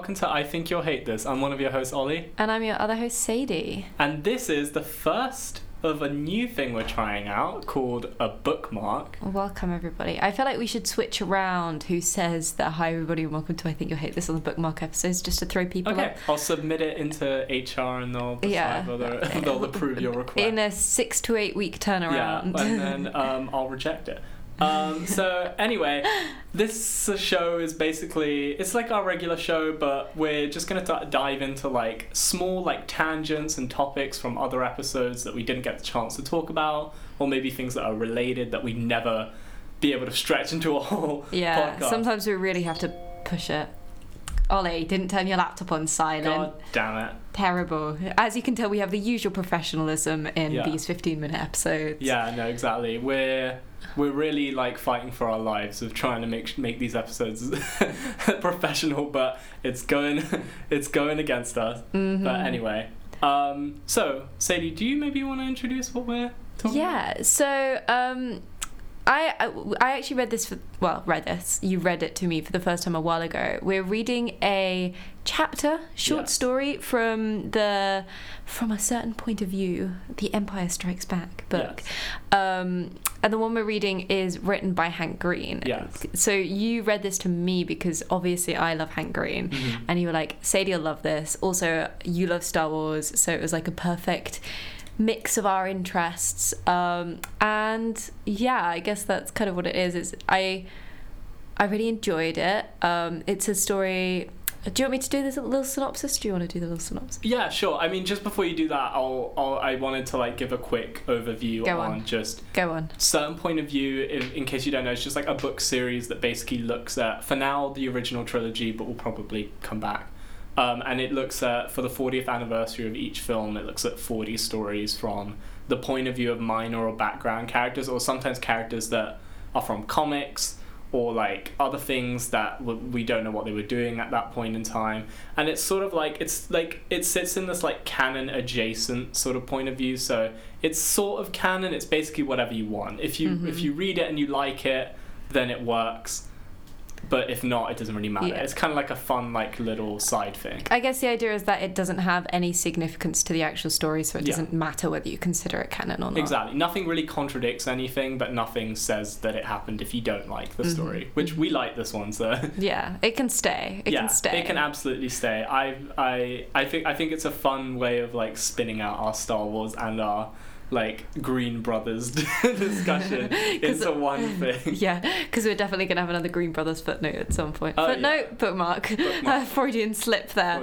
welcome to I Think You'll Hate This. I'm one of your hosts, Oli, And I'm your other host, Sadie. and this is the first of a new thing we're trying out called a bookmark. Welcome, everybody. I feel like we should switch around who says that hi, everybody, and welcome to I Think You'll Hate This on the bookmark episodes just to throw people Okay, up. I'll submit it into HR and they'll decide Yeah. whether they'll approve your request. In a six to eight week turnaround. yeah, and then um, I'll reject it. Um, so anyway, this show is basically it's like our regular show, but we're just gonna t- dive into like small like tangents and topics from other episodes that we didn't get the chance to talk about, or maybe things that are related that we never be able to stretch into a whole yeah, podcast. sometimes we really have to push it. Oli, didn't turn your laptop on silent. God damn it! Terrible. As you can tell, we have the usual professionalism in Yeah. these 15 minute episodes. Yeah, no, exactly. We're we're really like fighting for our lives of trying to make make these episodes professional, but it's going it's going against us. Mhm. But anyway, um, so Sadie, do you maybe want to introduce what we're talking about? Yeah. So, um, I, I I actually read this for well read this. You read it to me for the first time a while ago. We're reading a chapter short Yes. story from the from a certain point of view, The Empire Strikes Back book. Um, and the one we're reading is written by Hank Green. Yes. So you read this to me because obviously I love Hank Green, Mhm. and you were like, Sadie will love this. Also, you love Star Wars, so it was like a perfect mix of our interests. Um, and yeah, I guess that's kind of what it is. It's I, I really enjoyed it. Um, it's a story. Do you want me to do this little synopsis? Do you want to do the little synopsis? Yeah, sure. I mean, just before you do that, I'll, I'll I wanted to like give a quick overview on on. just Go on. certain point of view in, in case you don't know it's just like a book series that basically looks at for now the original trilogy but will probably come back um, and it looks at for the 40th anniversary of each film it looks at 40 stories from the point of view of minor or background characters or sometimes characters that are from comics or like other things that w- we don't know what they were doing at that point in time. And it's sort of like it's like it sits in this like canon adjacent sort of point of view. So it's sort of canon it's basically whatever you want. If you Mhm. if you read it and you like it then it works but if not it doesn't really matter Yeah. it's kind of like a fun like little side thing I guess the idea is that it doesn't have any significance to the actual story, so it Yeah. doesn't matter whether you consider it canon or not. Exactly. Nothing really contradicts anything, but nothing says that it happened if you don't like the Mhm. story. Which we like this one, so Yeah, it can stay. It yeah, can stay. it can absolutely stay. I I I think I think it's a fun way of like spinning out our Star Wars and our like Green Brothers discussion 'Cause- into one thing. Yeah, because we're definitely going to have another Green Brothers footnote at some point. Oh, footnote, yeah. bookmark. Bookmark. Uh, Freudian slip there.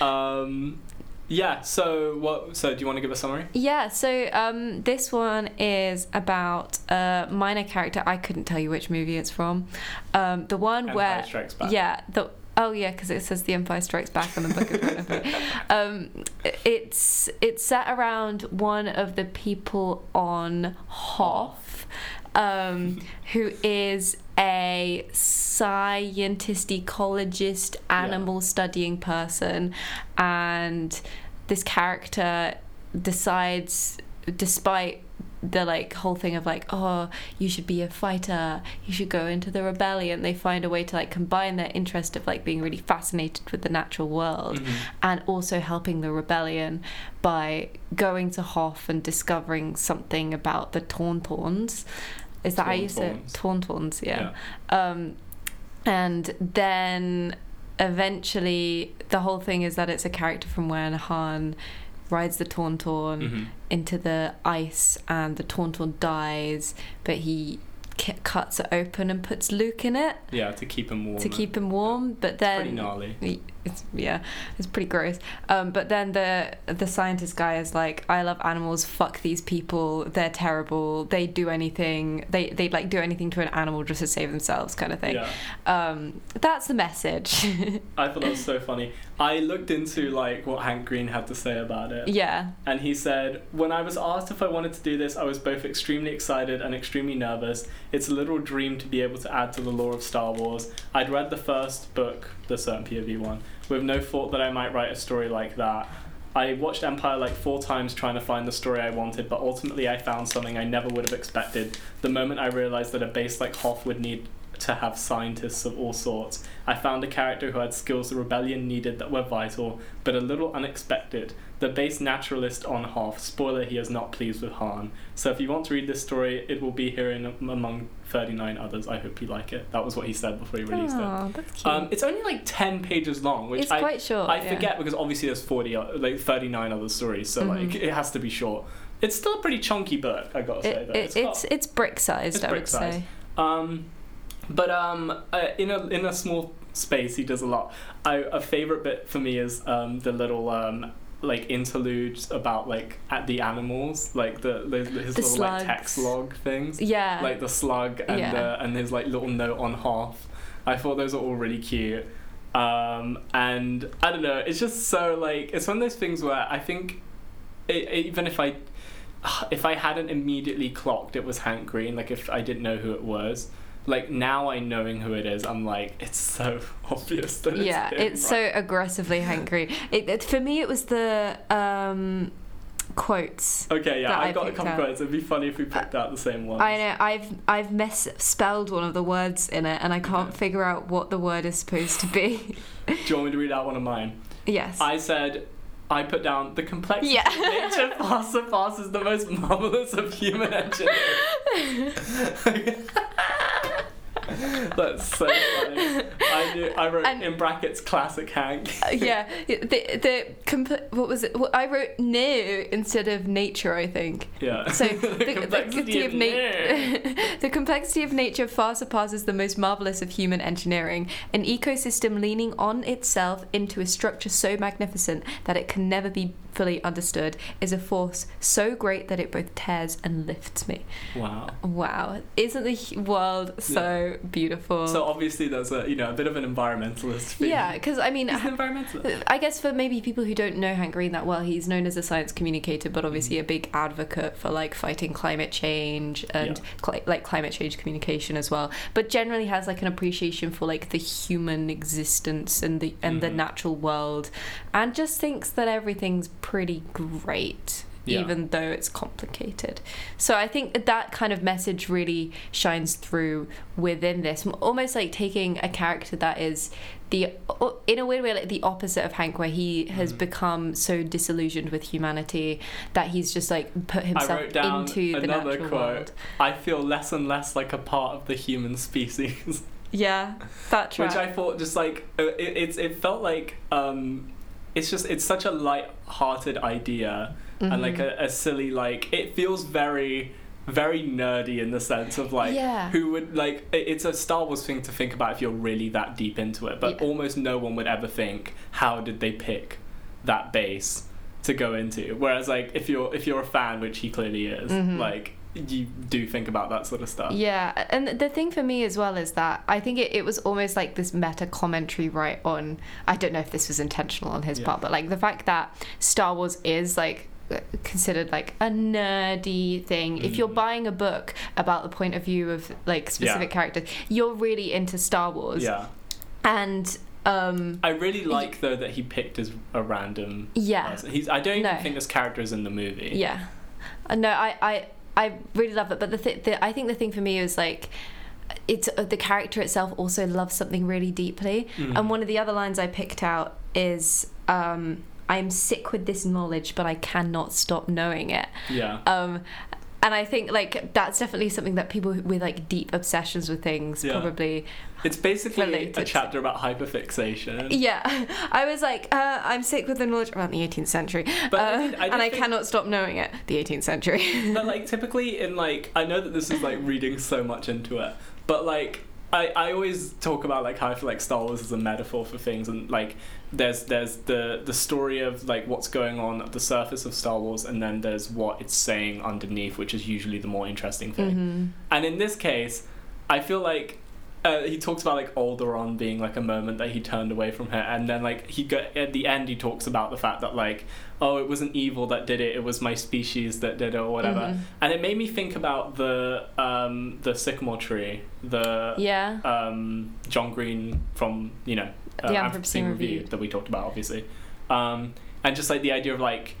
Um, yeah. So what? So do you want to give a summary? yeah, so um, this one is about a minor character. I couldn't tell you which movie it's from. Um, the one Empire where. Yeah, the. Oh yeah, because it says The Empire Strikes Back on the book of Boba Fett. Um, it's it's set around one of the people on Hoth, um, who is a scientist, ecologist, animal studying person, and this character decides, despite the like whole thing of like oh you should be a fighter you should go into the rebellion they find a way to like combine their interest of like being really fascinated with the natural world Mhm. and also helping the rebellion by going to Hoth and discovering something about the Tauntauns. Is that how you say it? Tauntauns, yeah. Um, and then eventually the whole thing is that it's a character from Han rides the Tauntaun Mhm. into the ice and the Tauntaun dies, but he c- cuts it open and puts Luke in it Yeah, to keep him warm. to keep him warm. But then Pretty gnarly. it's yeah, it's pretty gross. Um, but then the the scientist guy is like, I love animals. Fuck these people. They're terrible. They do anything. They they like do anything to an animal just to save themselves, kind of thing. Yeah. Um, that's the message. I thought that was so funny. I looked into like what Hank Green had to say about it. yeah. And he said, When I was asked if I wanted to do this, I was both extremely excited and extremely nervous. It's a little dream to be able to add to the lore of Star Wars. I'd read the first book, the certain POV one, with no thought that I might write a story like that. I watched Empire like four times trying to find the story I wanted, but ultimately I found something I never would have expected the moment I realized that a base like Hoth would need to have scientists of all sorts. I found a character who had skills the rebellion needed that were vital, but a little unexpected. The base naturalist on Hoth. Spoiler: he is not pleased with Han. So if you want to read this story, it will be here in among 39 others. I hope you like it. That was what he said before he released it. Oh, that's cute. Um, it's only like 10 pages long, which it's I quite short. I yeah. forget because obviously there's 40 o- like 39 other stories, so Mhm. like it has to be short. It's still a pretty chunky book, I gotta say. It, though. it, It's it's got- it's brick sized, I would say. um, but um, uh, in a in a small space, he does a lot. I a favorite bit for me is um the little um like interludes about like at the animals, like the, the his The little like text log things, Yeah. like the slug and Yeah. the, and his like little note on Hoth. I thought those are all really cute. Um, and I don't know, it's just so like it's one of those things where I think it, even if I if I hadn't immediately clocked it was Hank Green, like if I didn't know who it was, like now I knowing who it is, I'm like it's so obvious that it's yeah, him, it's right? so aggressively Hank Green. It, it, for me, it was the um, quotes. Okay, yeah, I've got a couple out. quotes. It'd be funny if we picked out the same one. I know I've I've misspelled one of the words in it, and I can't Okay. figure out what the word is supposed to be. Do you want me to read out one of mine? yes. I said, I put down the complexity Yeah. of nature far surpasses the most marvelous of human engineering. That's so funny. I knew. I wrote And- in brackets classic Hank. Uh, yeah, the the compl- what was it? Well, I wrote new instead of nature. I think. Yeah. So the, complexity of nature. nature, the complexity of nature far surpasses the most marvelous of human engineering. An ecosystem leaning on itself into a structure so magnificent that it can never be fully understood is a force so great that it both tears and lifts me. Wow. Wow, isn't the world so beautiful? So obviously there's a you know a bit of an environmentalist. Theme. yeah, because I mean, environmentalist. I guess for maybe people who don't know Hank Green that well, he's known as a science communicator, but obviously a big advocate for like fighting climate change and cli- like climate change communication as well. But generally has like an appreciation for like the human existence and the and the Mhm. natural world, and just thinks that everything's pretty great. Yeah. Even though it's complicated. So I think that kind of message really shines through within this. Almost like taking a character that is the in a weird way like the opposite of Hank where he has Mhm. become so disillusioned with humanity that he's just like put himself wrote down into the natural quote. world. I feel less and less like a part of the human species. Yeah, that track. which I thought just like uh, it, it's it felt like um, it's just it's such a light-hearted idea and like Mhm. a, a silly like it feels very very nerdy in the sense of like Yeah. who would like it's a Star Wars thing to think about if you're really that deep into it but Yeah. almost no one would ever think how did they pick that base to go into whereas like if you're if you're a fan which he clearly is Mhm. like you do think about that sort of stuff Yeah, and the thing for me as well is that I think it, it was almost like this meta commentary right on. I don't know if this was intentional on his Yeah. part, but like the fact that Star Wars is like considered like a nerdy thing. If you're Mhm. buying a book about the point of view of like specific characters, you're really into Star Wars. yeah And um I really like though that he picked as a random yeah. person. He's I don't even No. think this character is in the movie. Yeah. Uh, No, I, I, I really love it. But the, th- the I think the thing for me is like, it's uh, the character itself also loves something really deeply. Mhm. And one of the other lines I picked out is, um, "I'm sick with this knowledge, but I cannot stop knowing it." Yeah. Um, and I think like that's definitely something that people with like deep obsessions with things Yeah. probably It's basically a chapter about hyperfixation. yeah, I was like, uh, I'm sick with the knowledge around the 18th century, But I uh, did- I did and I cannot stop knowing it. The 18th century. But like typically in like I know that this is like reading so much into it, but like I, I always talk about like how I feel like Star Wars is a metaphor for things and like there's there's the the story of like what's going on at the surface of Star Wars and then there's what it's saying underneath, which is usually the more interesting thing. Mhm. And in this case, I feel like uh, he talks about like Alderaan being like a moment that he turned away from her, and then like he got at the end he talks about the fact that like oh it wasn't evil that did it, it was my species that did it or whatever, Mhm. and it made me think about the um the sycamore tree, the Yeah. um John Green from you know uh, The Anthropocene Review. that we talked about obviously, um and just like the idea of like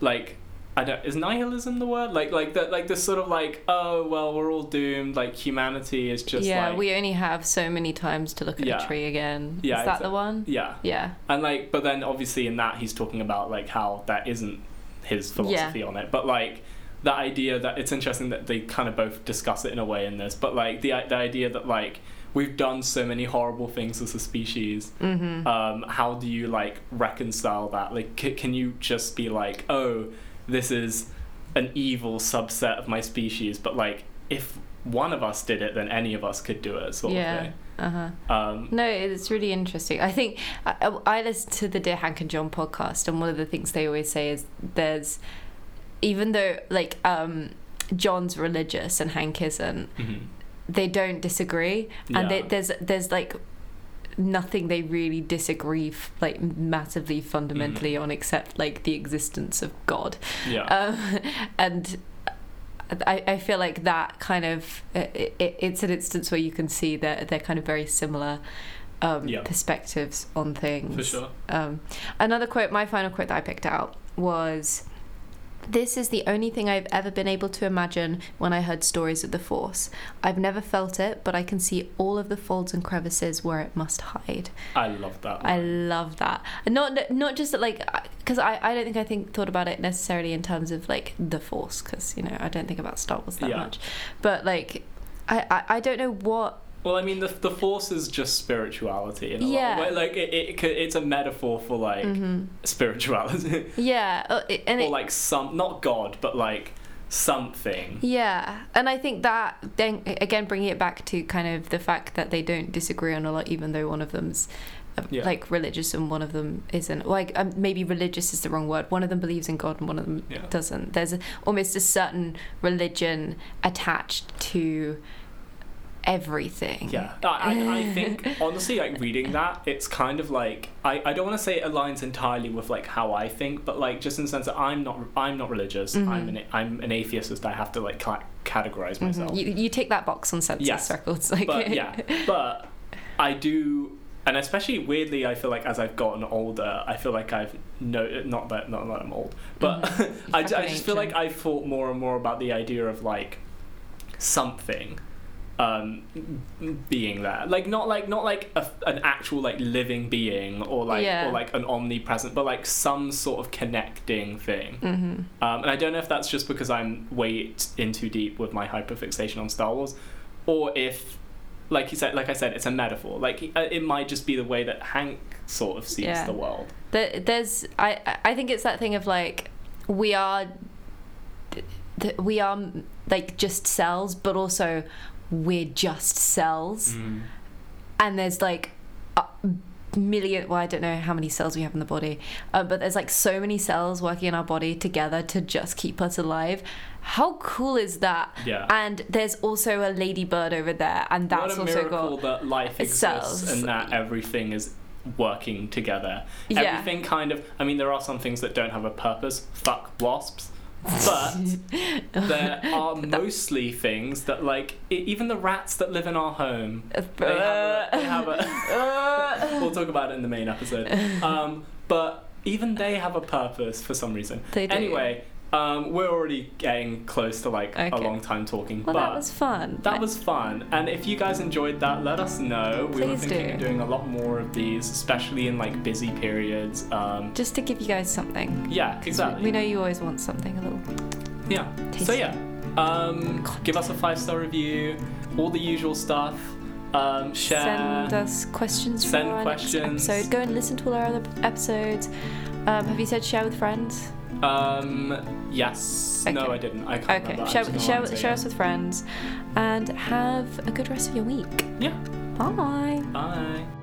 like I don't is nihilism the word like like that like this sort of like oh well we're all doomed like humanity is just yeah, like we only have so many times to look at Yeah. a tree again. Yeah, Is that the one? yeah Yeah. and like but then obviously in that he's talking about like how that isn't his philosophy on it but like the idea that it's interesting that they kind of both discuss it in a way in this but like the the idea that like we've done so many horrible things as a species Mm-hmm. um, how do you like reconcile that like c- can you just be like oh this is an evil subset of my species but like if one of us did it then any of us could do it sort yeah. of thing Uh huh. um, No, it's really interesting. I think I, I listen to the Dear Hank and John podcast, and one of the things they always say is there's, even though like um, John's religious and Hank isn't, mhm. they don't disagree, and they, there's there's like nothing they really disagree f- like massively fundamentally on except like the existence of God. yeah um, and I, I feel like that kind of it, it, it's an instance where you can see that they're kind of very similar um, Yeah. perspectives on things. for sure Um, another quote, my final quote that I picked out was. This is the only thing I've ever been able to imagine when I heard stories of the Force. I've never felt it, but I can see all of the folds and crevices where it must hide. I love that I love that. And not not just that, like because I, I don't think I think thought about it necessarily in terms of like the Force because you know I don't think about Star Wars that Yeah. much, but like I, I I don't know what Well, I mean, the the force is just spirituality. In a Yeah. Way. Like it, it, it's a metaphor for like Mhm. spirituality, yeah uh, it- and or it, like some not God, but like something. yeah and I think that then again bringing it back to kind of the fact that they don't disagree on a lot even though one of them's uh, Yeah. like religious and one of them isn't like um, maybe religious is the wrong word one of them believes in god and one of them Yeah. doesn't there's a, almost a certain religion attached to everything Yeah, I, I, I think honestly, like reading that, it's kind of like I, I don't want to say it aligns entirely with like how I think, but like just in the sense that I'm not I'm not religious. Mhm. I'm an I'm an atheist. I have to like ca- categorize Mhm. myself. you, you take that box on census Yes. records like but yeah, but I do, and especially weirdly, I feel like as I've gotten older, I feel like I've no, not that not that I'm old, but Mhm. I, I Fucking just feel like. I've thought more and more about the idea of like something um being there like not like not like a, an actual like living being or like Yeah. or like an omnipresent but like some sort of connecting thing hmm um, and I don't know if that's just because I'm way in too deep with my hyperfixation on Star Wars, or if, like you said, like I said, it's a metaphor. Like uh, it might just be the way that Hank sort of sees Yeah. the world. There, there's I I think it's that thing of like we are th- we are like just cells but also we're just cells Mm. and there's like a million well i don't know how many cells we have in the body uh, but there's like so many cells working in our body together to just keep us alive how cool is that Yeah. and there's also a ladybird over there and that's what a also miracle got that life exists cells. and that everything is working together. Yeah. Everything kind of. I mean, there are some things that don't have a purpose. Fuck wasps. But there are mostly things that, like, even the rats that live in our home, they have a, they have a we'll talk about it in the main episode. Um, but even they have a purpose for some reason. They do. Anyway, um, we're already getting close to like a long time talking. well but that was fun that was fun. And if you guys enjoyed that, let us know. We were Please thinking do. of doing a lot more of these, especially in like busy periods. Um, just to give you guys something yeah, exactly. We know you always want something a little. Yeah. So yeah, um, give us a five star review, all the usual stuff. Um, share. Send us questions. Send for our questions. Next episode. Go and listen to all our other episodes. Um, have you said share with friends? Um, yes. No, I didn't. I can't Okay. remember. Share, share, share us with friends, and have a good rest of your week. Yeah. Bye. Bye.